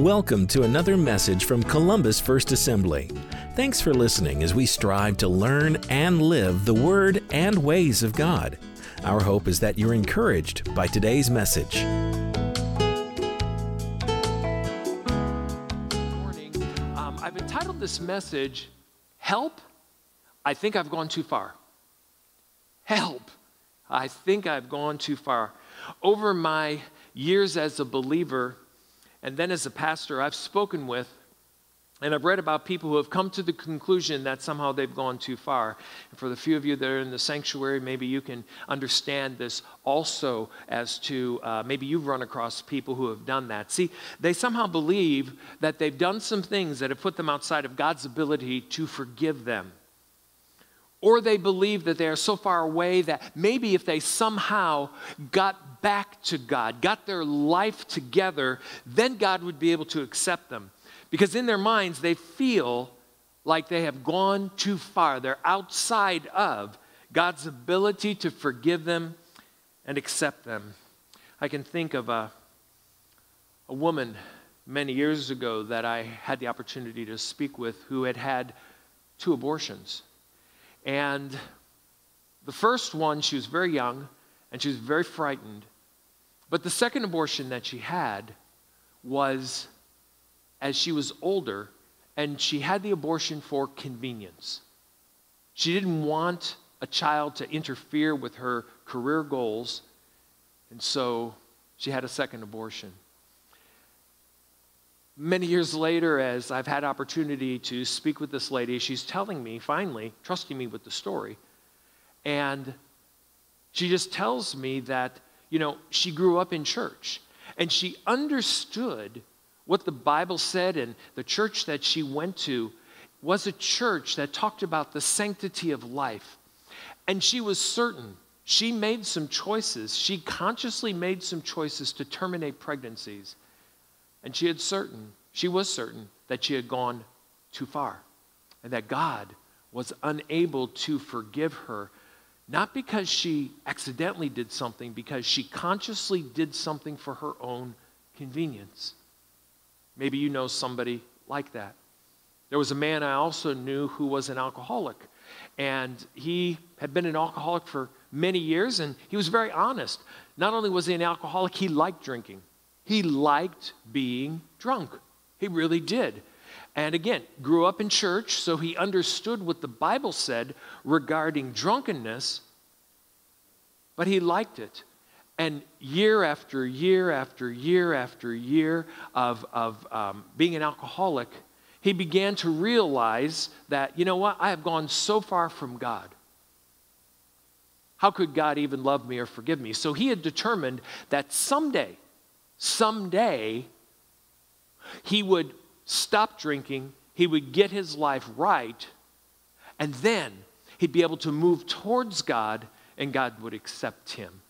Welcome to another message from Columbus First Assembly. Thanks for listening as we strive to learn and live the Word and ways of God. Our hope is that you're encouraged by today's message. morning. Um, I've entitled this message, Help, I Think I've Gone Too Far. Help, I Think I've Gone Too Far. Over my years as a believer and then as a pastor, I've spoken with and I've read about people who have come to the conclusion that somehow they've gone too far. And for the few of you that are in the sanctuary, maybe you can understand this also as to uh, maybe you've run across people who have done that. See, they somehow believe that they've done some things that have put them outside of God's ability to forgive them. Or they believe that they are so far away that maybe if they somehow got back to God, got their life together, then God would be able to accept them. Because in their minds, they feel like they have gone too far. They're outside of God's ability to forgive them and accept them. I can think of a, a woman many years ago that I had the opportunity to speak with who had had two abortions. And the first one, she was very young and she was very frightened. But the second abortion that she had was as she was older, and she had the abortion for convenience. She didn't want a child to interfere with her career goals, and so she had a second abortion. Many years later, as I've had opportunity to speak with this lady, she's telling me, finally, trusting me with the story, and she just tells me that, you know, she grew up in church and she understood what the Bible said and the church that she went to was a church that talked about the sanctity of life. And she was certain. She made some choices. She consciously made some choices to terminate pregnancies. And she had certain, she was certain that she had gone too far and that God was unable to forgive her not because she accidentally did something, because she consciously did something for her own convenience. Maybe you know somebody like that. There was a man I also knew who was an alcoholic, and he had been an alcoholic for many years, and he was very honest. Not only was he an alcoholic, he liked drinking, he liked being drunk. He really did. And again, grew up in church, so he understood what the Bible said regarding drunkenness, but he liked it. And year after year after year after year of, of um, being an alcoholic, he began to realize that, you know what, I have gone so far from God. How could God even love me or forgive me? So he had determined that someday, someday, he would stop drinking, he would get his life right, and then he'd be able to move towards God and God would accept him.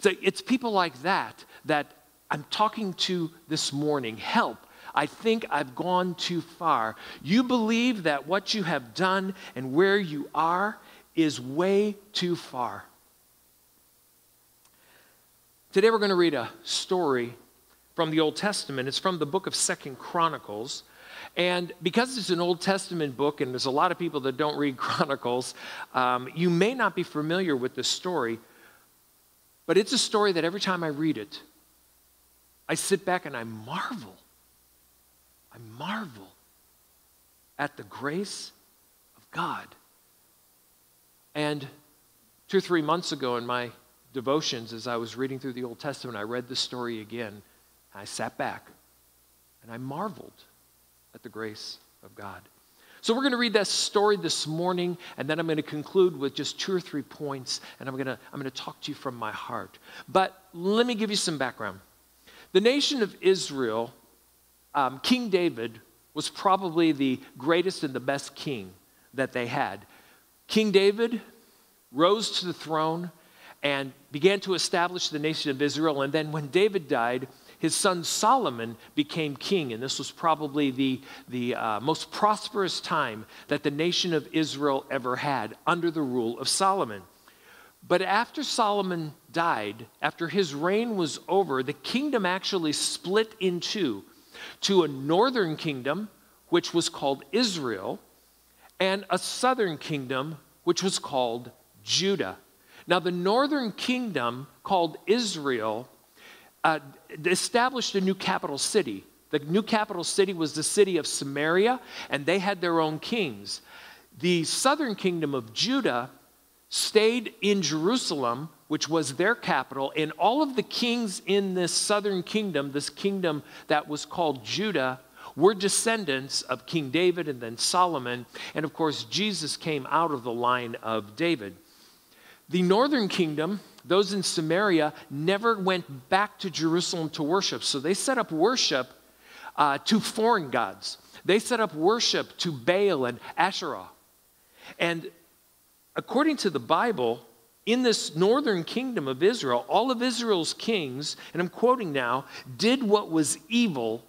So it's people like that that I'm talking to this morning. Help. I think I've gone too far. You believe that what you have done and where you are is way too far. Today we're going to read a story from the Old Testament. It's from the book of Second Chronicles. And because it's an Old Testament book, and there's a lot of people that don't read Chronicles, um, you may not be familiar with this story. But it's a story that every time I read it, I sit back and I marvel. I marvel at the grace of God. And two or three months ago in my devotions, as I was reading through the Old Testament, I read the story again. I sat back and I marveled at the grace of God. So we're going to read that story this morning, and then I'm going to conclude with just two or three points, and I'm going to, I'm going to talk to you from my heart. But let me give you some background. The nation of Israel, um, King David was probably the greatest and the best king that they had. King David rose to the throne and began to establish the nation of Israel, and then when David died, his son Solomon became king, and this was probably the, the uh, most prosperous time that the nation of Israel ever had under the rule of Solomon. But after Solomon died, after his reign was over, the kingdom actually split in two. to a northern kingdom, which was called Israel, and a southern kingdom, which was called Judah. Now, the northern kingdom, called Israel, uh, established a new capital city. The new capital city was the city of Samaria, and they had their own kings. The southern kingdom of Judah stayed in Jerusalem, which was their capital, and all of the kings in this southern kingdom, this kingdom that was called Judah, were descendants of King David and then Solomon. And of course, Jesus came out of the line of David. The northern kingdom, those in Samaria, never went back to Jerusalem to worship. So they set up worship uh, to foreign gods. They set up worship to Baal and Asherah. And according to the Bible, in this northern kingdom of Israel, all of Israel's kings, and I'm quoting now, did what was evil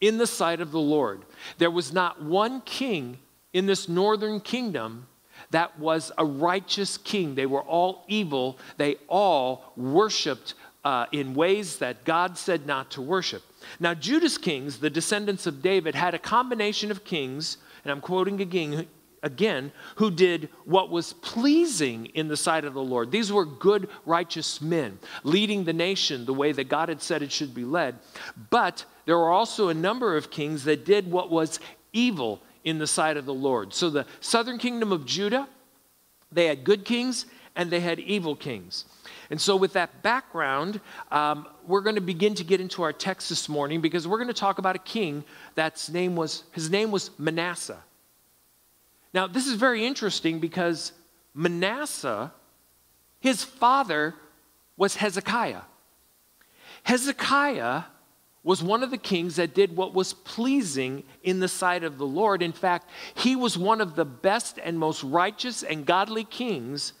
in the sight of the Lord. There was not one king in this northern kingdom that was a righteous king. They were all evil. They all worshiped uh, in ways that God said not to worship. Now, Judah's kings, the descendants of David, had a combination of kings, and I'm quoting again, again, who did what was pleasing in the sight of the Lord. These were good, righteous men, leading the nation the way that God had said it should be led. But there were also a number of kings that did what was evil in the sight of the Lord. So the southern kingdom of Judah, they had good kings and they had evil kings. And so, with that background, um, we're going to begin to get into our text this morning because we're going to talk about a king that's name was his name was Manasseh. Now, this is very interesting because Manasseh, his father was Hezekiah. Hezekiah was one of the kings that did what was pleasing in the sight of the Lord. In fact, he was one of the best and most righteous and godly kings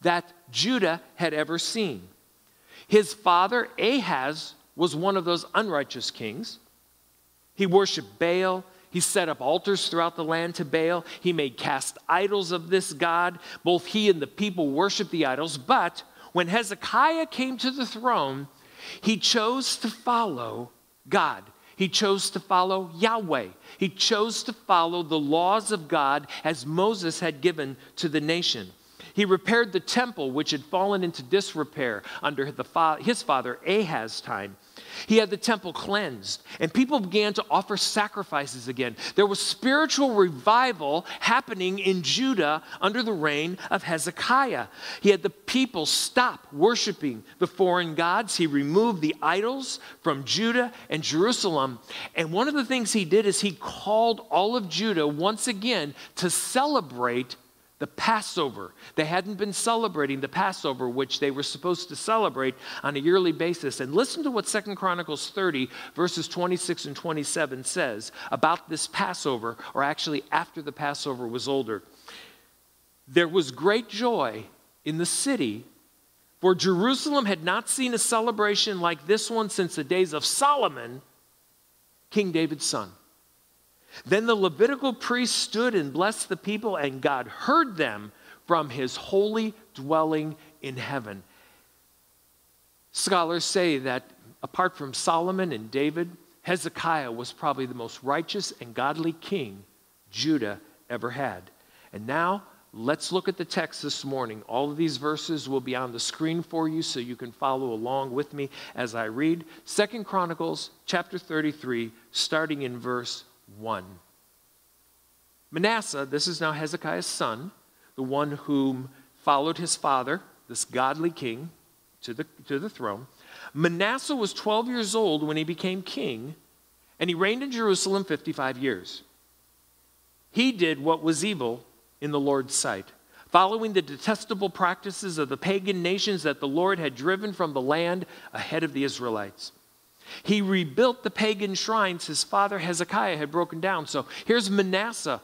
that Judah had ever seen. His father, Ahaz, was one of those unrighteous kings. He worshiped Baal. He set up altars throughout the land to Baal. He made cast idols of this God. Both he and the people worshiped the idols. But when Hezekiah came to the throne, he chose to follow God. He chose to follow Yahweh. He chose to follow the laws of God as Moses had given to the nation. He repaired the temple, which had fallen into disrepair under the, his father Ahaz's time. He had the temple cleansed, and people began to offer sacrifices again. There was spiritual revival happening in Judah under the reign of Hezekiah. He had the people stop worshiping the foreign gods. He removed the idols from Judah and Jerusalem. And one of the things he did is he called all of Judah once again to celebrate the Passover. They hadn't been celebrating the Passover, which they were supposed to celebrate on a yearly basis. And listen to what Second Chronicles 30, verses 26 and 27 says about this Passover, or actually after the Passover was older. There was great joy in the city, for Jerusalem had not seen a celebration like this one since the days of Solomon, King David's son. Then the Levitical priest stood and blessed the people, and God heard them from his holy dwelling in heaven. Scholars say that apart from Solomon and David, Hezekiah was probably the most righteous and godly king Judah ever had. And now, let's look at the text this morning. All of these verses will be on the screen for you so you can follow along with me as I read. Second Chronicles chapter 33, starting in verse 1. Manasseh, this is now Hezekiah's son, the one whom followed his father, this godly king, to the, to the throne. Manasseh was 12 years old when he became king, and he reigned in Jerusalem 55 years. He did what was evil in the Lord's sight, following the detestable practices of the pagan nations that the Lord had driven from the land ahead of the Israelites. He rebuilt the pagan shrines his father Hezekiah had broken down. So here's Manasseh,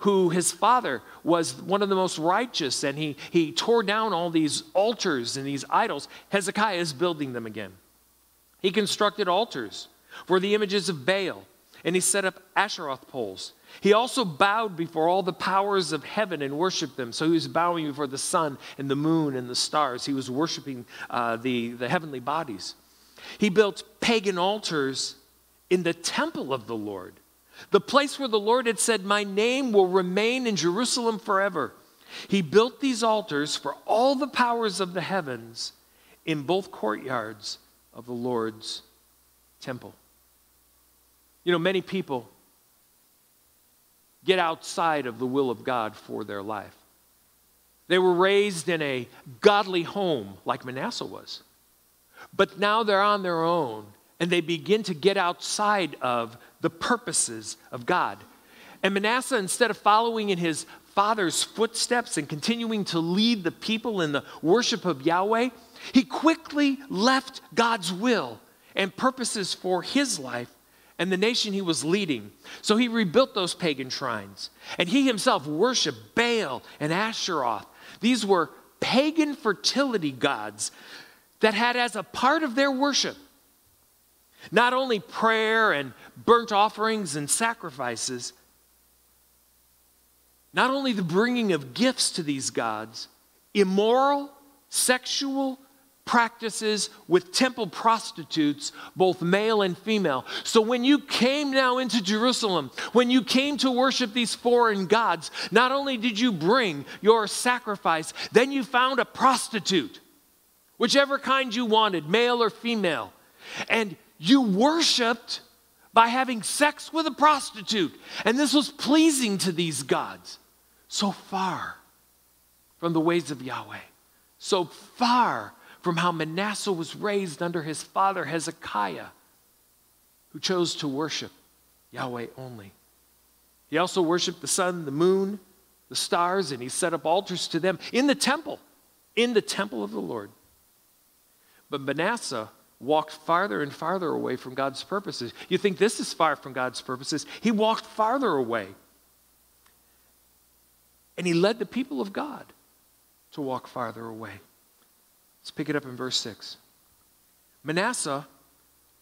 who his father was one of the most righteous, and he, he tore down all these altars and these idols. Hezekiah is building them again. He constructed altars for the images of Baal, and he set up Asheroth poles. He also bowed before all the powers of heaven and worshiped them. So he was bowing before the sun and the moon and the stars. He was worshiping uh, the, the heavenly bodies. He built pagan altars in the temple of the Lord, the place where the Lord had said, My name will remain in Jerusalem forever. He built these altars for all the powers of the heavens in both courtyards of the Lord's temple. You know, many people get outside of the will of God for their life. They were raised in a godly home like Manasseh was. But now they're on their own and they begin to get outside of the purposes of God. And Manasseh, instead of following in his father's footsteps and continuing to lead the people in the worship of Yahweh, he quickly left God's will and purposes for his life and the nation he was leading. So he rebuilt those pagan shrines. And he himself worshiped Baal and Asheroth. These were pagan fertility gods that had as a part of their worship not only prayer and burnt offerings and sacrifices, not only the bringing of gifts to these gods, immoral, sexual, practices with temple prostitutes, both male and female. So when you came now into Jerusalem, when you came to worship these foreign gods, not only did you bring your sacrifice, then you found a prostitute, whichever kind you wanted, male or female. And you worshiped by having sex with a prostitute. And this was pleasing to these gods. So far from the ways of Yahweh, so far from how Manasseh was raised under his father Hezekiah, who chose to worship Yahweh only. He also worshiped the sun, the moon, the stars, and he set up altars to them in the temple, in the temple of the Lord. But Manasseh walked farther and farther away from God's purposes. You think this is far from God's purposes? He walked farther away. And he led the people of God to walk farther away. Let's pick it up in verse 6. Manasseh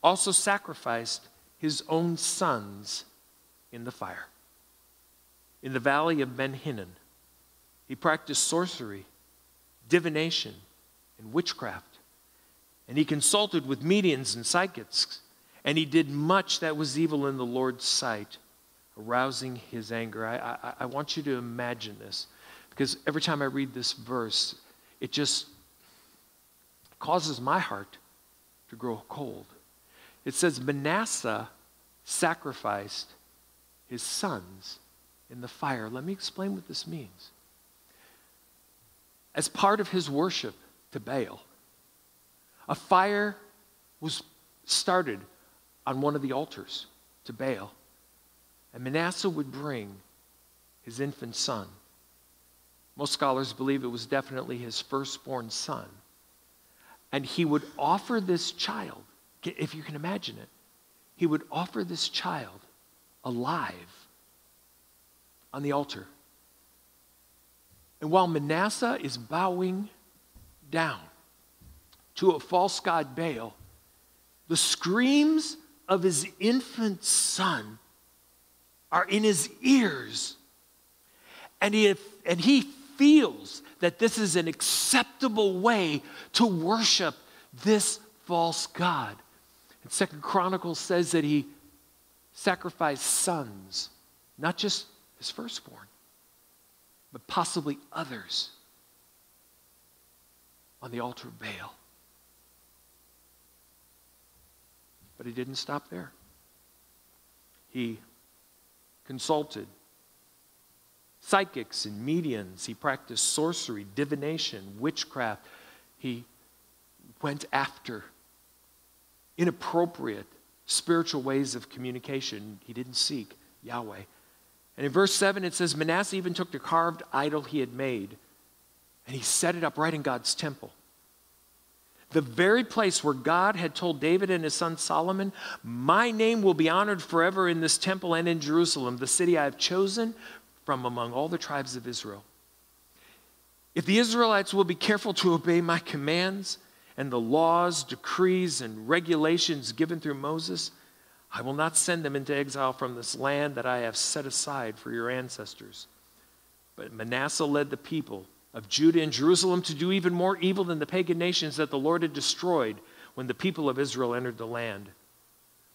also sacrificed his own sons in the fire. In the valley of Ben Hinnom, he practiced sorcery, divination, and witchcraft. And he consulted with mediums and psychics, and he did much that was evil in the Lord's sight, arousing his anger. I, I, I want you to imagine this, because every time I read this verse, it just causes my heart to grow cold. It says Manasseh sacrificed his sons in the fire. Let me explain what this means. As part of his worship to Baal, a fire was started on one of the altars to Baal, and Manasseh would bring his infant son. Most scholars believe it was definitely his firstborn son and he would offer this child, if you can imagine it, he would offer this child alive on the altar. And while Manasseh is bowing down to a false god Baal, the screams of his infant son are in his ears. And he, and he feels that this is an acceptable way to worship this false god. And Second Chronicles says that he sacrificed sons, not just his firstborn, but possibly others on the altar of Baal. But he didn't stop there. He consulted psychics and mediums. He practiced sorcery, divination, witchcraft. He went after inappropriate spiritual ways of communication. He didn't seek Yahweh. And in verse 7, it says Manasseh even took the carved idol he had made and he set it up right in God's temple. The very place where God had told David and his son Solomon, My name will be honored forever in this temple and in Jerusalem, the city I have chosen from among all the tribes of Israel. If the Israelites will be careful to obey my commands and the laws, decrees, and regulations given through Moses, I will not send them into exile from this land that I have set aside for your ancestors. But Manasseh led the people of Judah and Jerusalem to do even more evil than the pagan nations that the Lord had destroyed when the people of Israel entered the land.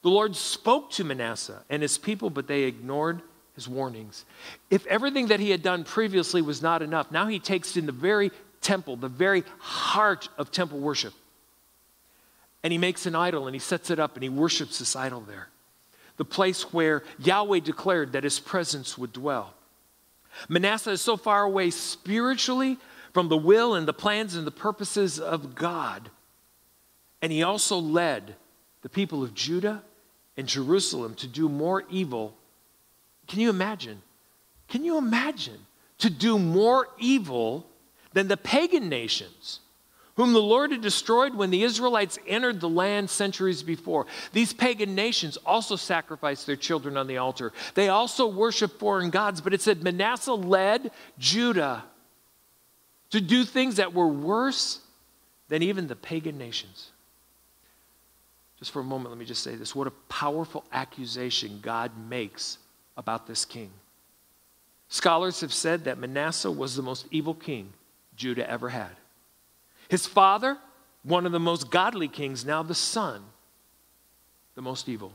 The Lord spoke to Manasseh and his people, but they ignored his warnings. If everything that he had done previously was not enough, now he takes in the very temple, the very heart of temple worship, and he makes an idol and he sets it up and he worships this idol there. The place where Yahweh declared that his presence would dwell. Manasseh is so far away spiritually from the will and the plans and the purposes of God. And he also led the people of Judah and Jerusalem to do more evil. Can you imagine? Can you imagine to do more evil than the pagan nations? Whom the Lord had destroyed when the Israelites entered the land centuries before. These pagan nations also sacrificed their children on the altar. They also worshiped foreign gods, but it said Manasseh led Judah to do things that were worse than even the pagan nations. Just for a moment, let me just say this. What a powerful accusation God makes about this king. Scholars have said that Manasseh was the most evil king Judah ever had. His father, one of the most godly kings, now the son, the most evil.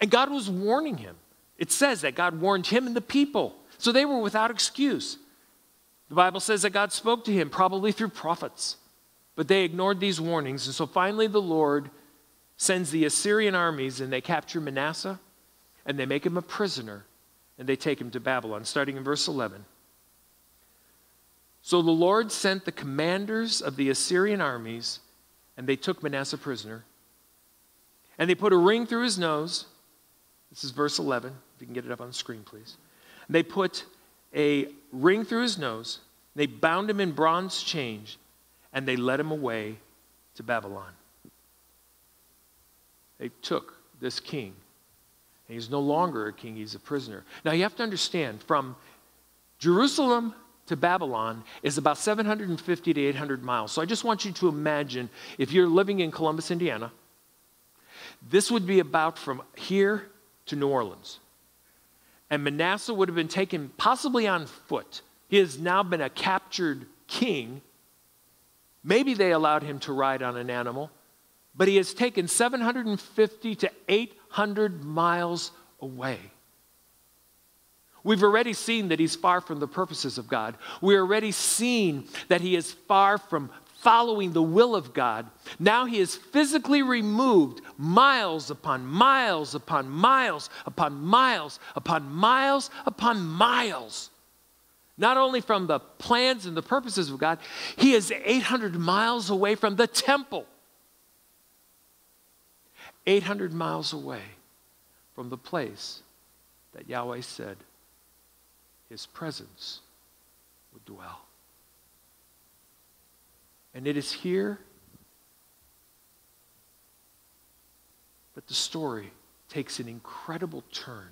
And God was warning him. It says that God warned him and the people. So they were without excuse. The Bible says that God spoke to him, probably through prophets. But they ignored these warnings. And so finally, the Lord sends the Assyrian armies and they capture Manasseh and they make him a prisoner and they take him to Babylon, starting in verse 11. So the Lord sent the commanders of the Assyrian armies, and they took Manasseh prisoner. And they put a ring through his nose. This is verse 11. If you can get it up on the screen, please. They put a ring through his nose. They bound him in bronze chains, and they led him away to Babylon. They took this king. And he's no longer a king, he's a prisoner. Now you have to understand from Jerusalem to Babylon is about 750 to 800 miles. So I just want you to imagine if you're living in Columbus, Indiana, this would be about from here to New Orleans. And Manasseh would have been taken possibly on foot. He has now been a captured king. Maybe they allowed him to ride on an animal, but he has taken 750 to 800 miles away. We've already seen that he's far from the purposes of God. We've already seen that he is far from following the will of God. Now he is physically removed miles upon miles upon miles upon miles upon miles upon miles. Not only from the plans and the purposes of God, he is 800 miles away from the temple. 800 miles away from the place that Yahweh said his presence would dwell. And it is here that the story takes an incredible turn.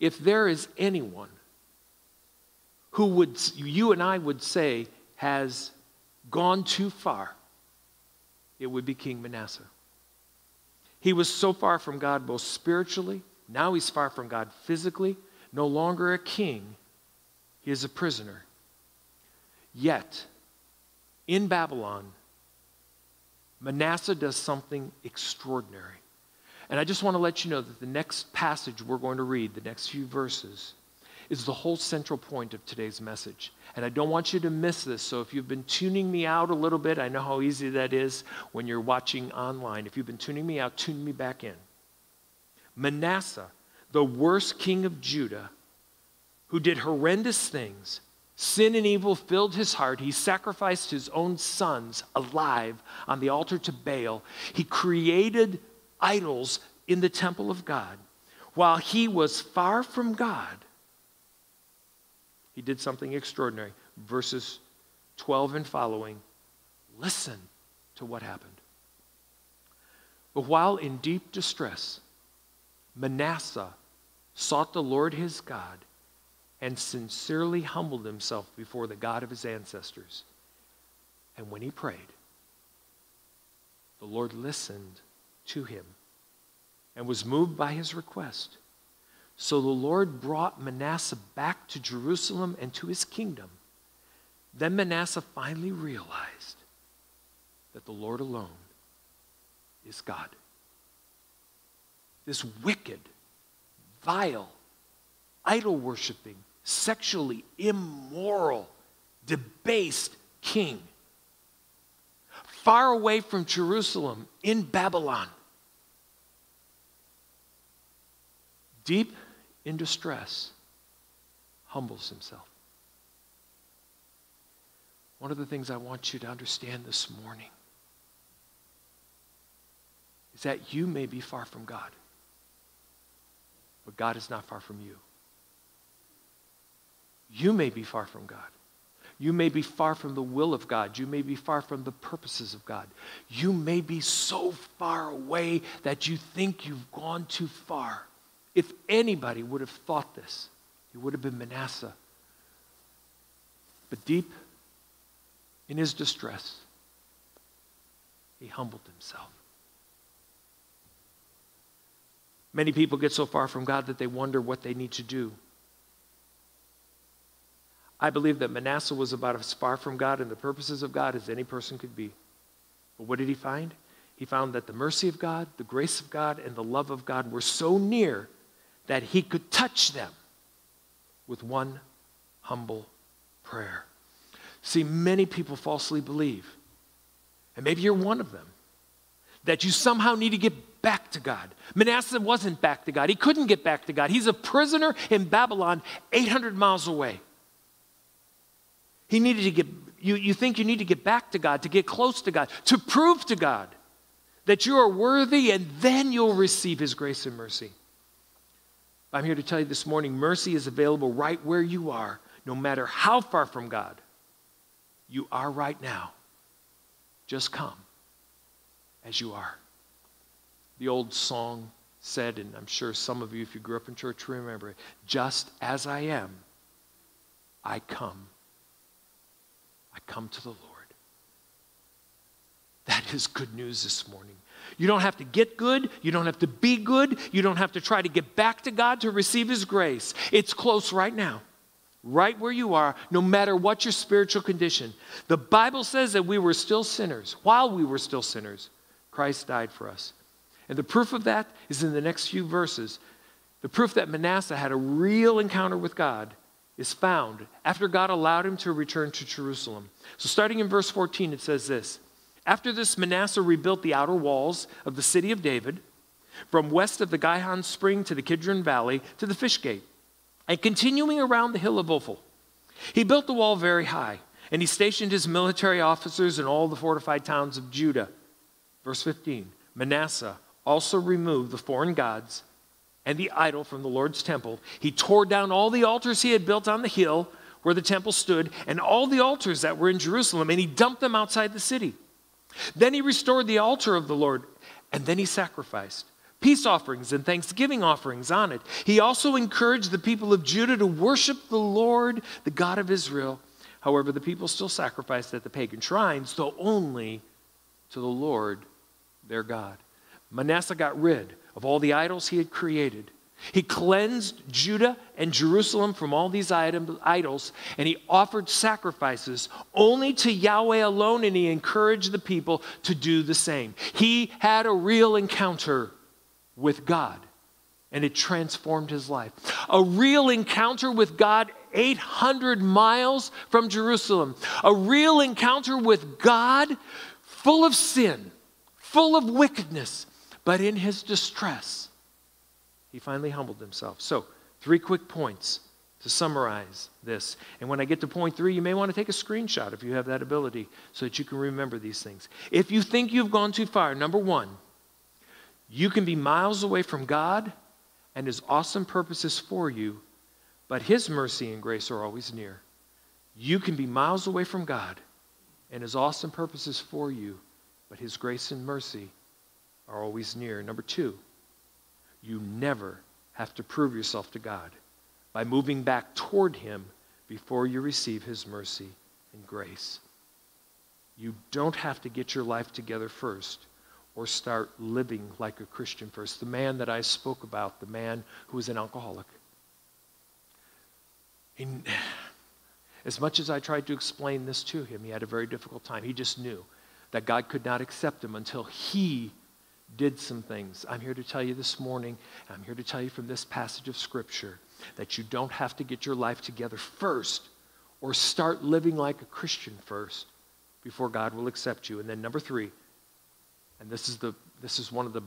If there is anyone who would, you and I would say, has gone too far, it would be King Manasseh. He was so far from God both spiritually, now he's far from God physically no longer a king, he is a prisoner. Yet, in Babylon, Manasseh does something extraordinary. And I just want to let you know that the next passage we're going to read, the next few verses, is the whole central point of today's message. And I don't want you to miss this. So if you've been tuning me out a little bit, I know how easy that is when you're watching online. If you've been tuning me out, tune me back in. Manasseh the worst king of Judah, who did horrendous things. Sin and evil filled his heart. He sacrificed his own sons alive on the altar to Baal. He created idols in the temple of God. While he was far from God, he did something extraordinary. Verses 12 and following listen to what happened. But while in deep distress, Manasseh sought the Lord his God, and sincerely humbled himself before the God of his ancestors. And when he prayed, the Lord listened to him and was moved by his request. So the Lord brought Manasseh back to Jerusalem and to his kingdom. Then Manasseh finally realized that the Lord alone is God. This wicked, vile, idol worshiping, sexually immoral, debased king, far away from Jerusalem in Babylon, deep in distress, humbles himself. One of the things I want you to understand this morning is that you may be far from God, but God is not far from you. You may be far from God. You may be far from the will of God. You may be far from the purposes of God. You may be so far away that you think you've gone too far. If anybody would have thought this, it would have been Manasseh. But deep in his distress, he humbled himself. Many people get so far from God that they wonder what they need to do. I believe that Manasseh was about as far from God and the purposes of God as any person could be. But what did he find? He found that the mercy of God, the grace of God, and the love of God were so near that he could touch them with one humble prayer. See, many people falsely believe, and maybe you're one of them, that you somehow need to get back to God. Manasseh wasn't back to God. He couldn't get back to God. He's a prisoner in Babylon, 800 miles away. He needed to get, you, you think you need to get back to God, to get close to God, to prove to God that you are worthy, and then you'll receive His grace and mercy. I'm here to tell you this morning mercy is available right where you are, no matter how far from God you are right now. Just come as you are. The old song said, and I'm sure some of you, if you grew up in church, remember it just as I am, I come. I come to the Lord. That is good news this morning. You don't have to get good. You don't have to be good. You don't have to try to get back to God to receive His grace. It's close right now right where you are, no matter what your spiritual condition. The Bible says that we were still sinners. While we were still sinners, Christ died for us. And the proof of that is in the next few verses. The proof that Manasseh had a real encounter with God is found after God allowed him to return to Jerusalem. So, starting in verse 14, it says this After this, Manasseh rebuilt the outer walls of the city of David, from west of the Gihon spring to the Kidron valley to the fish gate and continuing around the hill of Ophel. He built the wall very high, and he stationed his military officers in all the fortified towns of Judah. Verse 15 Manasseh also removed the foreign gods and the idol from the Lord's temple. He tore down all the altars he had built on the hill where the temple stood, and all the altars that were in Jerusalem, and he dumped them outside the city. Then he restored the altar of the Lord, and then he sacrificed peace offerings and thanksgiving offerings on it. He also encouraged the people of Judah to worship the Lord, the God of Israel. However, the people still sacrificed at the pagan shrines, though only to the Lord their God. Manasseh got rid of all the idols he had created. He cleansed Judah and Jerusalem from all these idols, and he offered sacrifices only to Yahweh alone, and he encouraged the people to do the same. He had a real encounter with God, and it transformed his life. A real encounter with God 800 miles from Jerusalem. A real encounter with God full of sin, full of wickedness, but in his distress, he finally humbled himself. So, three quick points to summarize this. And when I get to point three, you may want to take a screenshot if you have that ability so that you can remember these things. If you think you've gone too far, number one, you can be miles away from God and His awesome purposes for you, but His mercy and grace are always near. You can be miles away from God and His awesome purposes for you, but His grace and mercy are always near. Number two, you never have to prove yourself to God by moving back toward Him before you receive His mercy and grace. You don't have to get your life together first or start living like a Christian first. The man that I spoke about, the man who was an alcoholic. He, as much as I tried to explain this to him, he had a very difficult time. He just knew that God could not accept him until he did some things. I'm here to tell you this morning, I'm here to tell you from this passage of Scripture that you don't have to get your life together first or start living like a Christian first before God will accept you. And then, number three, and this is, the, this is one of the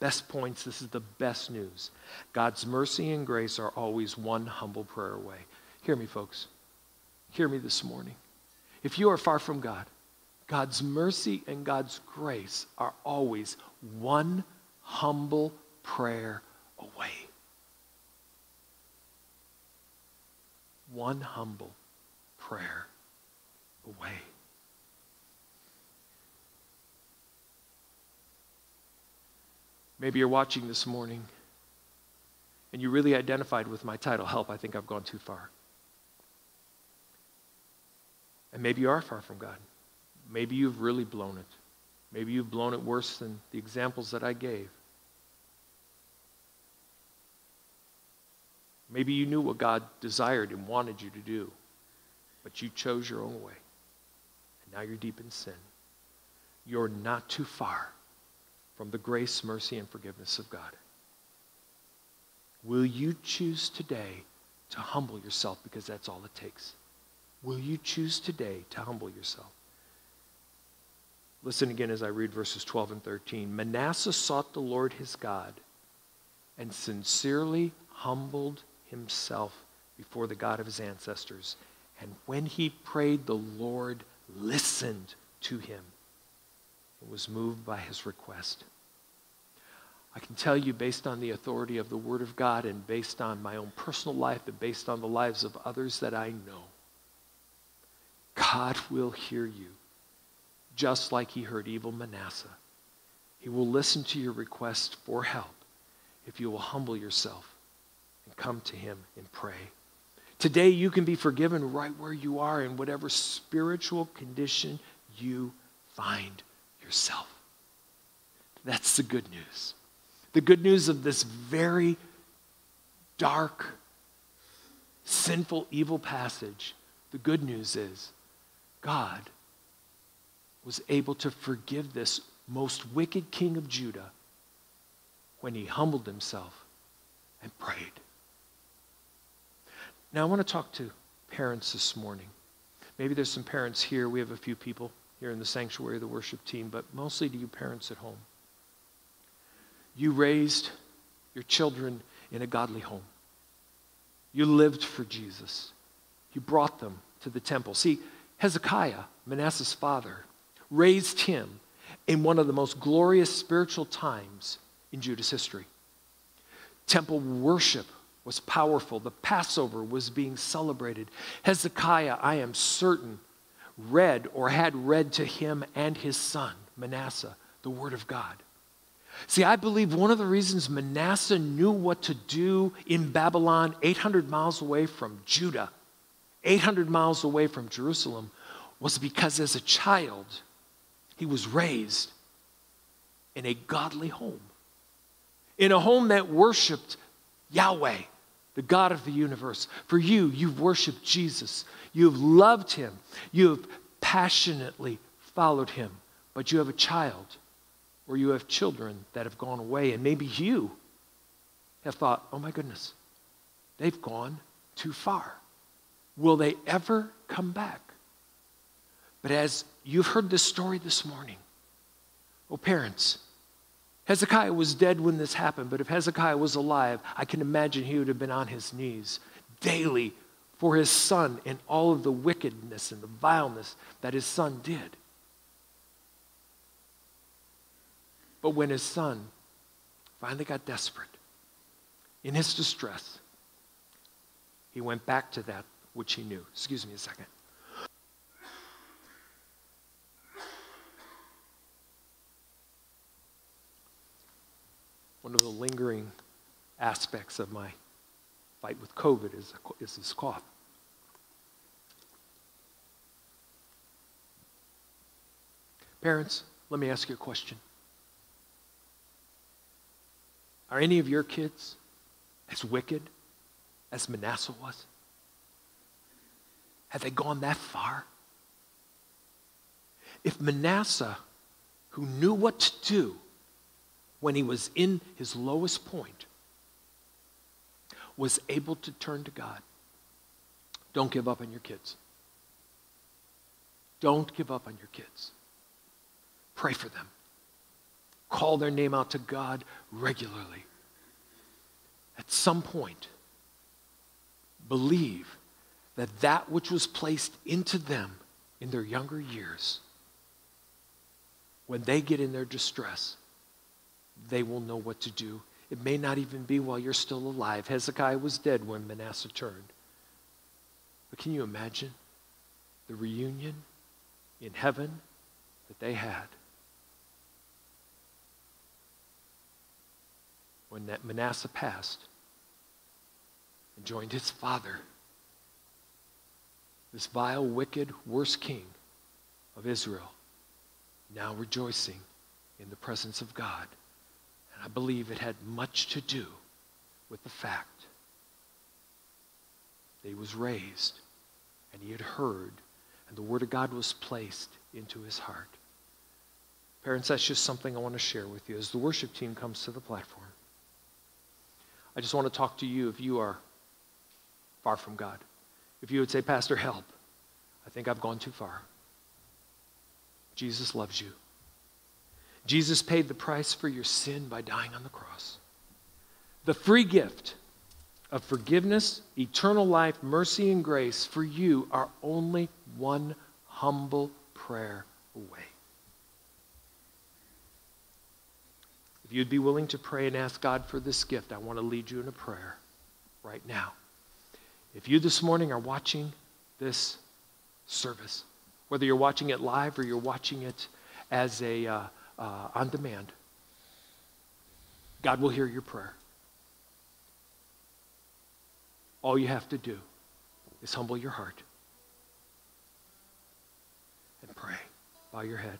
best points, this is the best news God's mercy and grace are always one humble prayer away. Hear me, folks. Hear me this morning. If you are far from God, God's mercy and God's grace are always one humble prayer away. One humble prayer away. Maybe you're watching this morning and you really identified with my title, Help, I Think I've Gone Too Far. And maybe you are far from God. Maybe you've really blown it. Maybe you've blown it worse than the examples that I gave. Maybe you knew what God desired and wanted you to do, but you chose your own way. And now you're deep in sin. You're not too far from the grace, mercy, and forgiveness of God. Will you choose today to humble yourself because that's all it takes? Will you choose today to humble yourself? Listen again as I read verses 12 and 13. Manasseh sought the Lord his God and sincerely humbled himself before the God of his ancestors. And when he prayed, the Lord listened to him and was moved by his request. I can tell you, based on the authority of the Word of God and based on my own personal life and based on the lives of others that I know, God will hear you just like he heard evil Manasseh. He will listen to your request for help if you will humble yourself and come to him and pray. Today, you can be forgiven right where you are in whatever spiritual condition you find yourself. That's the good news. The good news of this very dark, sinful, evil passage. The good news is God was able to forgive this most wicked king of Judah when he humbled himself and prayed. Now, I want to talk to parents this morning. Maybe there's some parents here. We have a few people here in the sanctuary, the worship team, but mostly to you parents at home. You raised your children in a godly home. You lived for Jesus. You brought them to the temple. See, Hezekiah, Manasseh's father, raised him in one of the most glorious spiritual times in Judah's history. Temple worship was powerful. The Passover was being celebrated. Hezekiah, I am certain, read or had read to him and his son, Manasseh, the Word of God. See, I believe one of the reasons Manasseh knew what to do in Babylon, 800 miles away from Judah, 800 miles away from Jerusalem, was because as a child, he was raised in a godly home, in a home that worshiped Yahweh, the God of the universe. For you, you've worshiped Jesus, you've loved him, you've passionately followed him, but you have a child or you have children that have gone away, and maybe you have thought, oh my goodness, they've gone too far. Will they ever come back? But as you've heard this story this morning, oh, parents, Hezekiah was dead when this happened, but if Hezekiah was alive, I can imagine he would have been on his knees daily for his son and all of the wickedness and the vileness that his son did. But when his son finally got desperate, in his distress, he went back to that which he knew. Excuse me a second. One of the lingering aspects of my fight with COVID is, is this cough. Parents, let me ask you a question. Are any of your kids as wicked as Manasseh was? Have they gone that far? If Manasseh, who knew what to do, when he was in his lowest point, was able to turn to God. Don't give up on your kids. Don't give up on your kids. Pray for them. Call their name out to God regularly. At some point, believe that that which was placed into them in their younger years, when they get in their distress, they will know what to do. It may not even be while you're still alive. Hezekiah was dead when Manasseh turned. But can you imagine the reunion in heaven that they had? When that Manasseh passed and joined his father, this vile, wicked, worst king of Israel, now rejoicing in the presence of God. I believe it had much to do with the fact that he was raised and he had heard, and the Word of God was placed into his heart. Parents, that's just something I want to share with you as the worship team comes to the platform. I just want to talk to you if you are far from God. If you would say, Pastor, help, I think I've gone too far. Jesus loves you. Jesus paid the price for your sin by dying on the cross. The free gift of forgiveness, eternal life, mercy, and grace for you are only one humble prayer away. If you'd be willing to pray and ask God for this gift, I want to lead you in a prayer right now. If you this morning are watching this service, whether you're watching it live or you're watching it as a uh, uh, on demand, God will hear your prayer. All you have to do is humble your heart and pray. Bow your head.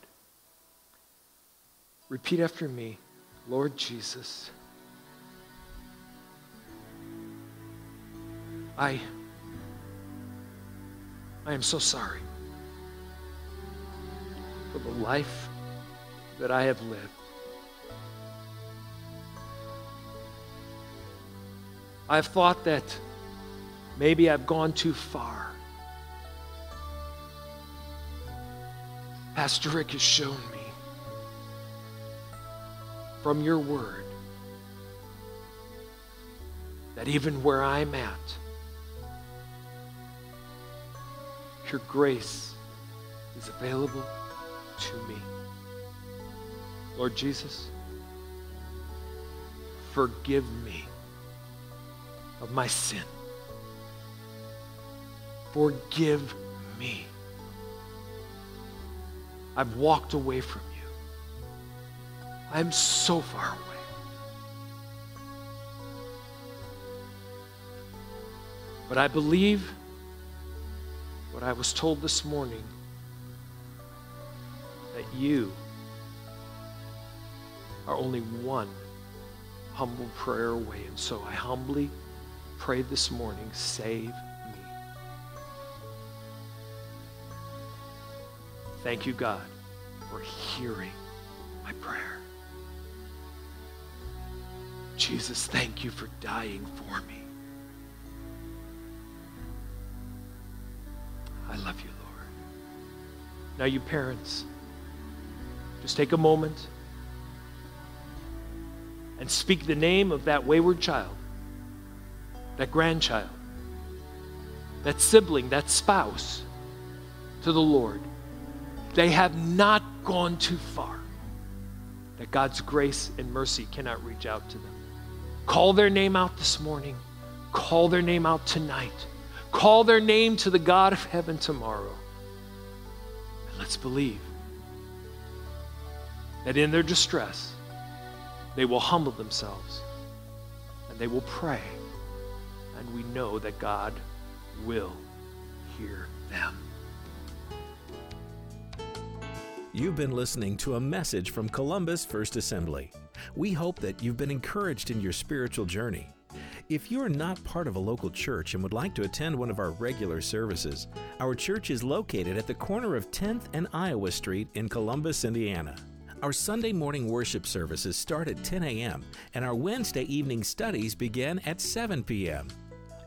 Repeat after me Lord Jesus, I, I am so sorry for the life that I have lived. I've thought that Maybe I've gone too far. Pastor Rick has shown me from your word that even where I'm at, your grace is available to me. Lord Jesus, forgive me of my sin. Forgive me. I've walked away from you. I'm so far away. But I believe what I was told this morning that you are only one humble prayer away. And so I humbly pray this morning, save me. Thank you, God, for hearing my prayer. Jesus, thank you for dying for me. I love you, Lord. Now, you parents, just take a moment and speak the name of that wayward child, that grandchild, that sibling, that spouse to the Lord they have not gone too far, that God's grace and mercy cannot reach out to them. Call their name out this morning. Call their name out tonight. Call their name to the God of heaven tomorrow. And let's believe that in their distress, they will humble themselves and they will pray. And we know that God will hear them. You've been listening to a message from Columbus First Assembly. We hope that you've been encouraged in your spiritual journey. If you are not part of a local church and would like to attend one of our regular services, our church is located at the corner of 10th and Iowa Street in Columbus, Indiana. Our Sunday morning worship services start at 10 a.m., and our Wednesday evening studies begin at 7 p.m.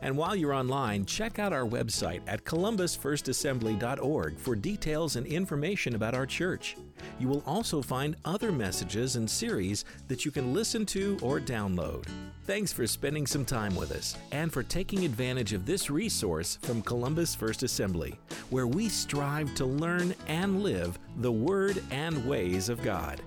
And while you're online, check out our website at columbusfirstassembly.org for details and information about our church. You will also find other messages and series that you can listen to or download. Thanks for spending some time with us and for taking advantage of this resource from Columbus First Assembly, where we strive to learn and live the Word and ways of God.